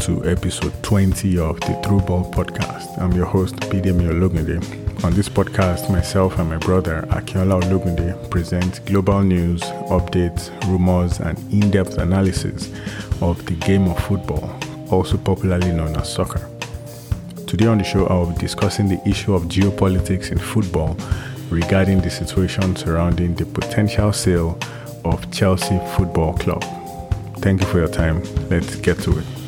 to episode 20 of the Through Ball podcast. I'm your host, Bidemi Ologunde. On this podcast, myself and my brother, Akinola Ologunde, present global news, updates, rumors, and in depth analysis of the game of football, also popularly known as soccer. Today on the show, I will be discussing the issue of geopolitics in football regarding the situation surrounding the potential sale of Chelsea Football Club. Thank you for your time. Let's get to it.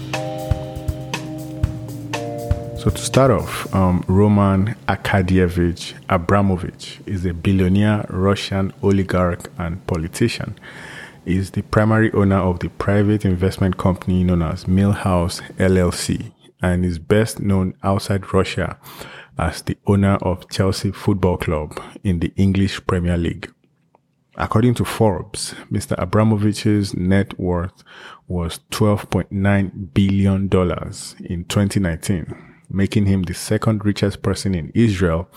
So, to start off, um, Roman Arkadievich Abramovich is a billionaire Russian oligarch and politician. Is the primary owner of the private investment company known as Millhouse LLC and is best known outside Russia as the owner of Chelsea Football Club in the English Premier League. According to Forbes, Mr. Abramovich's net worth was $12.9 billion in 2019, making him the second richest person in Israel,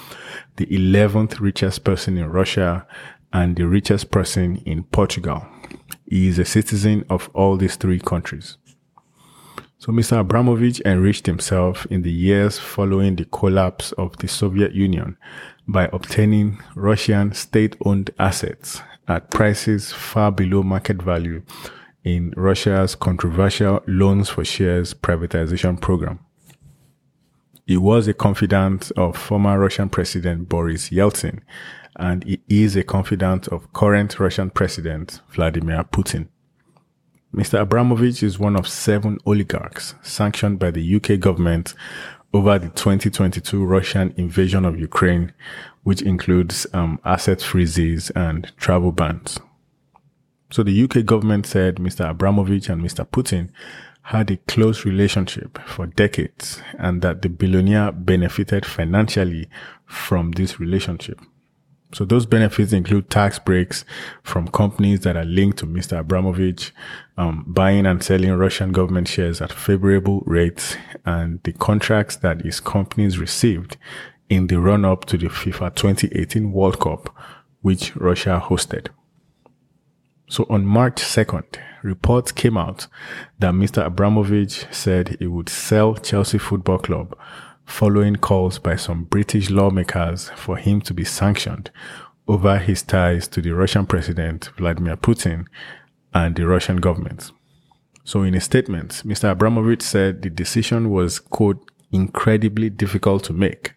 the 11th richest person in Russia, and the richest person in Portugal. He is a citizen of all these three countries. So Mr. Abramovich enriched himself in the years following the collapse of the Soviet Union by obtaining Russian state-owned assets at prices far below market value in Russia's controversial loans for shares privatization program. He was a confidant of former Russian President Boris Yeltsin, and he is a confidant of current Russian President Vladimir Putin. Mr. Abramovich is one of seven oligarchs sanctioned by the UK government over the 2022 Russian invasion of Ukraine, which includes um, asset freezes and travel bans. So the UK government said Mr. Abramovich and Mr. Putin had a close relationship for decades and that the billionaire benefited financially from this relationship. So those benefits include tax breaks from companies that are linked to Mr. Abramovich, um, buying and selling Russian government shares at favorable rates, and the contracts that his companies received in the run up to the FIFA 2018 World Cup, which Russia hosted. So on March 2nd, reports came out that Mr. Abramovich said he would sell Chelsea Football Club following calls by some British lawmakers for him to be sanctioned over his ties to the Russian president Vladimir Putin and the Russian government. So in a statement, Mr. Abramovich said the decision was, quote, incredibly difficult to make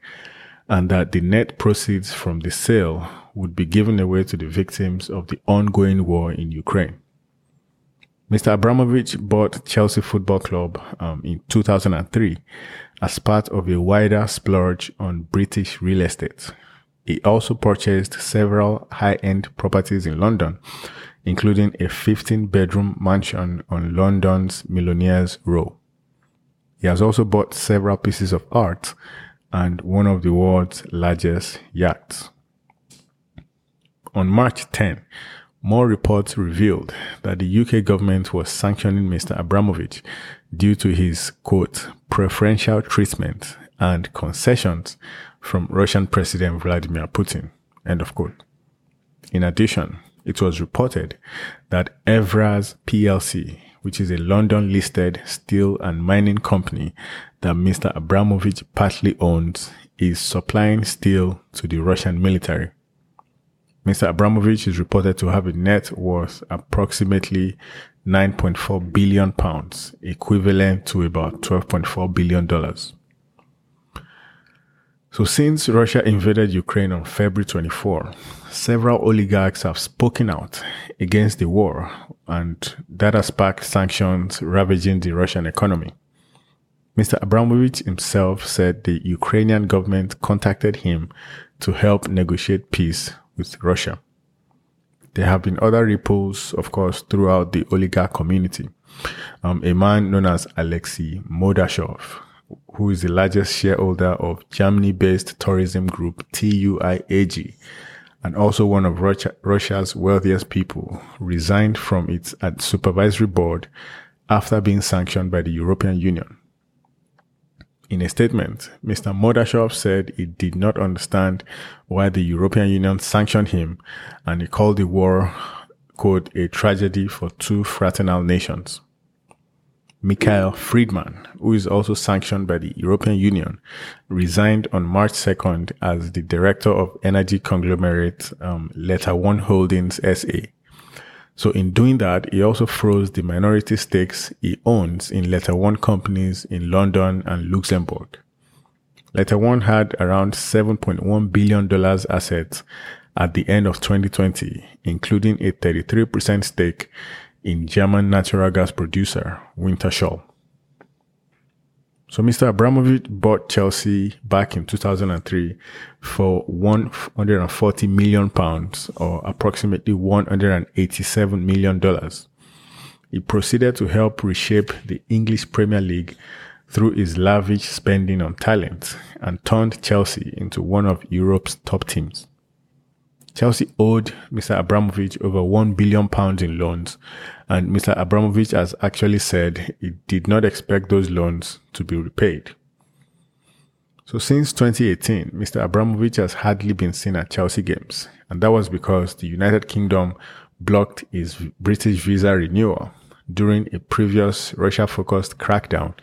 and that the net proceeds from the sale would be given away to the victims of the ongoing war in Ukraine. Mr. Abramovich bought Chelsea Football Club um, in 2003 as part of a wider splurge on British real estate. He also purchased several high-end properties in London, including a 15-bedroom mansion on London's Millionaires Row. He has also bought several pieces of art and one of the world's largest yachts. On March 10, more reports revealed that the UK government was sanctioning Mr. Abramovich due to his quote, preferential treatment and concessions from Russian President Vladimir Putin, end of quote. In addition, it was reported that Evraz PLC, which is a London listed steel and mining company that Mr. Abramovich partly owns, is supplying steel to the Russian military. Mr. Abramovich is reported to have a net worth approximately 9.4 billion pounds, equivalent to about 12.4 billion dollars. So since Russia invaded Ukraine on February 24, several oligarchs have spoken out against the war and that has sparked sanctions ravaging the Russian economy. Mr. Abramovich himself said the Ukrainian government contacted him to help negotiate peace with Russia. There have been other ripples, of course, throughout the oligarch community. Um, a man known as Alexei Mordashov, who is the largest shareholder of Germany-based tourism group TUI and also one of Russia, Russia's wealthiest people, resigned from its supervisory board after being sanctioned by the European Union. In a statement, Mr. Mordashov said he did not understand why the European Union sanctioned him and he called the war, quote, a tragedy for two fraternal nations. Michael Fridman, who is also sanctioned by the European Union, resigned on March 2nd as the director of energy conglomerate um, Letter One Holdings SA. So in doing that, he also froze the minority stakes he owns in Letter One companies in London and Luxembourg. Letter One had around $7.1 billion assets at the end of 2020, including a 33% stake in German natural gas producer Wintershall. So Mr. Abramovich bought Chelsea back in 2003 for 140 million pounds or approximately 187 million dollars. He proceeded to help reshape the English Premier League through his lavish spending on talent and turned Chelsea into one of Europe's top teams. Chelsea owed Mr. Abramovich over 1 billion pounds in loans, and Mr. Abramovich has actually said he did not expect those loans to be repaid. So since 2018, Mr. Abramovich has hardly been seen at Chelsea games, and that was because the United Kingdom blocked his British visa renewal during a previous Russia focused crackdown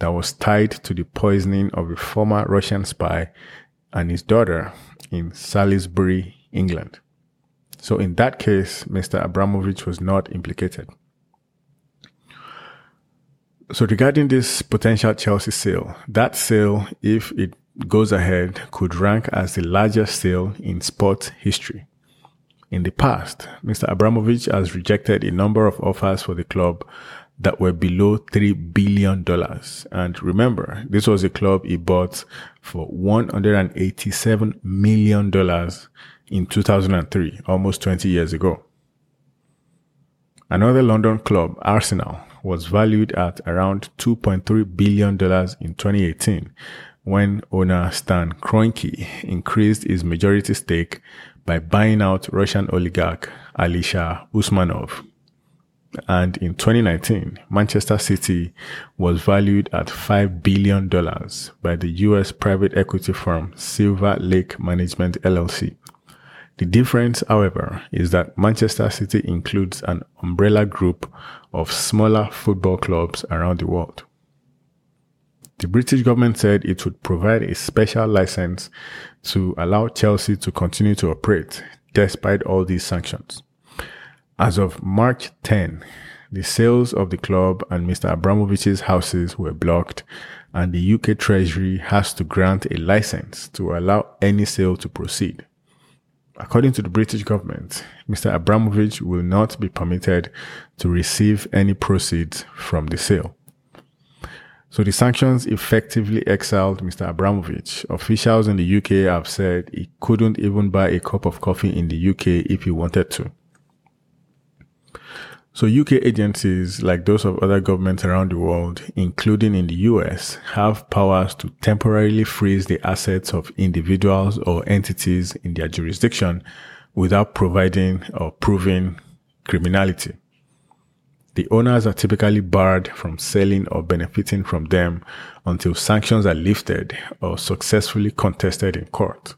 that was tied to the poisoning of a former Russian spy and his daughter in Salisbury, England. So in that case, Mr. Abramovich was not implicated. So regarding this potential Chelsea sale, that sale, if it goes ahead, could rank as the largest sale in sports history. In the past, Mr. Abramovich has rejected a number of offers for the club that were below $3 billion. And remember, this was a club he bought for $187 million in 2003, almost 20 years ago. Another London club, Arsenal, was valued at around $2.3 billion in 2018 when owner Stan Kroenke increased his majority stake by buying out Russian oligarch Alisher Usmanov. And in 2019, Manchester City was valued at $5 billion by the US private equity firm Silver Lake Management LLC. The difference, however, is that Manchester City includes an umbrella group of smaller football clubs around the world. The British government said it would provide a special license to allow Chelsea to continue to operate despite all these sanctions. As of March 10, the sales of the club and Mr. Abramovich's houses were blocked and the UK Treasury has to grant a license to allow any sale to proceed. According to the British government, Mr. Abramovich will not be permitted to receive any proceeds from the sale. So the sanctions effectively exiled Mr. Abramovich. Officials in the UK have said he couldn't even buy a cup of coffee in the UK if he wanted to. So UK agencies, like those of other governments around the world, including in the US, have powers to temporarily freeze the assets of individuals or entities in their jurisdiction without providing or proving criminality. The owners are typically barred from selling or benefiting from them until sanctions are lifted or successfully contested in court.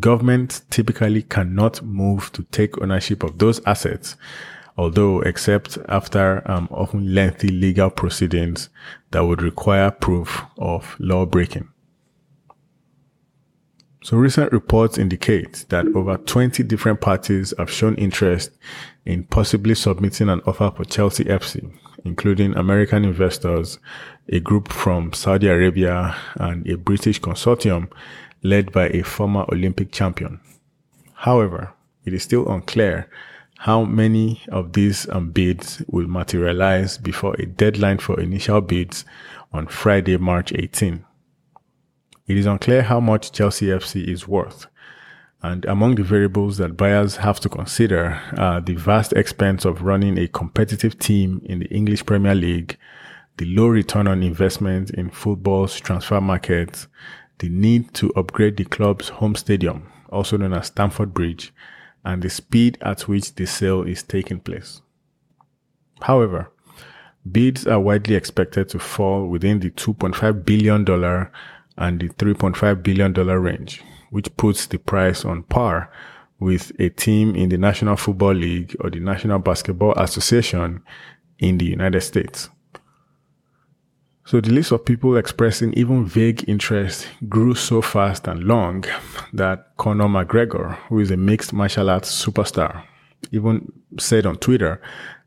Governments typically cannot move to take ownership of those assets although except after um, often lengthy legal proceedings that would require proof of law breaking. So recent reports indicate that over 20 different parties have shown interest in possibly submitting an offer for Chelsea FC, including American investors, a group from Saudi Arabia, and a British consortium led by a former Olympic champion. However, it is still unclear how many of these um, bids will materialize before a deadline for initial bids on Friday, March 18. It is unclear how much Chelsea FC is worth. And among the variables that buyers have to consider are the vast expense of running a competitive team in the English Premier League, the low return on investment in football's transfer market, the need to upgrade the club's home stadium, also known as Stamford Bridge, and the speed at which the sale is taking place. However, bids are widely expected to fall within the $2.5 billion and the $3.5 billion range, which puts the price on par with a team in the National Football League or the National Basketball Association in the United States. So the list of people expressing even vague interest grew so fast and long that Conor McGregor, who is a mixed martial arts superstar, even said on Twitter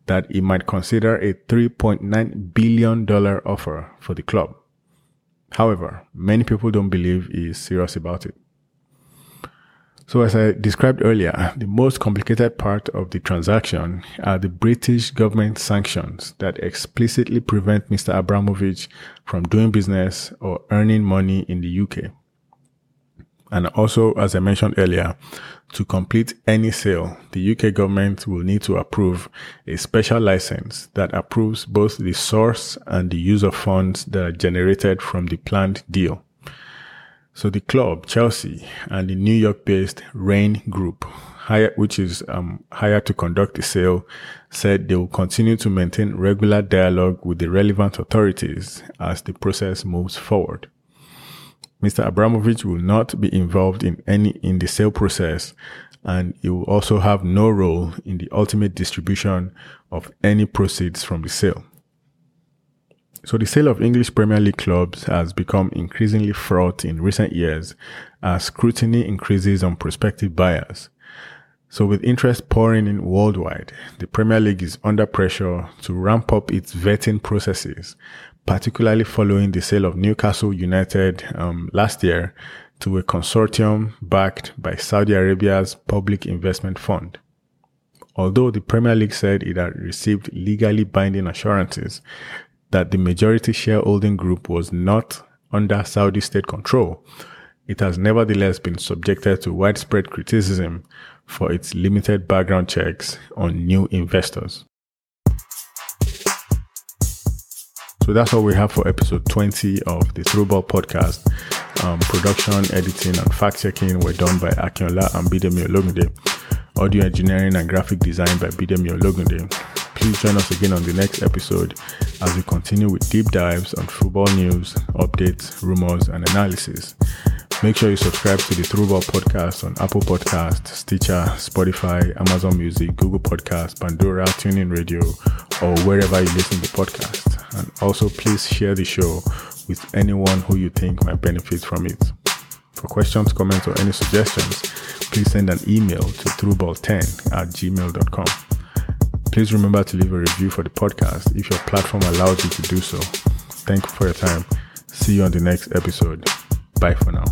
that he might consider a $3.9 billion offer for the club. However, many people don't believe he is serious about it. So, as I described earlier, the most complicated part of the transaction are the British government sanctions that explicitly prevent Mr. Abramovich from doing business or earning money in the UK. And also, as I mentioned earlier, to complete any sale, the UK government will need to approve a special license that approves both the source and the use of funds that are generated from the planned deal. So the club, Chelsea, and the New York-based Raine Group, which is um, hired to conduct the sale, said they will continue to maintain regular dialogue with the relevant authorities as the process moves forward. Mr. Abramovich will not be involved in any in the sale process, and he will also have no role in the ultimate distribution of any proceeds from the sale. So the sale of English Premier League clubs has become increasingly fraught in recent years as scrutiny increases on prospective buyers. So with interest pouring in worldwide, the Premier League is under pressure to ramp up its vetting processes, particularly following the sale of Newcastle United um, last year to a consortium backed by Saudi Arabia's Public Investment Fund. Although the Premier League said it had received legally binding assurances that the majority shareholding group was not under Saudi state control, it has nevertheless been subjected to widespread criticism for its limited background checks on new investors. So that's all we have for episode 20 of the Throughball podcast. Um, production, editing, and fact checking were done by Akinola and Bidemi Ologunde. Audio engineering and graphic design by Bidemi Ologunde. Please join us again on the next episode as we continue with deep dives on football news, updates, rumors, and analysis. Make sure you subscribe to the Throughball podcast on Apple Podcast, Stitcher, Spotify, Amazon Music, Google Podcast, Pandora, TuneIn Radio, or wherever you listen to podcasts. And also, please share the show with anyone who you think might benefit from it. For questions, comments, or any suggestions, please send an email to throughball10 at gmail.com. Please remember to leave a review for the podcast if your platform allows you to do so. Thank you for your time. See you on the next episode. Bye for now.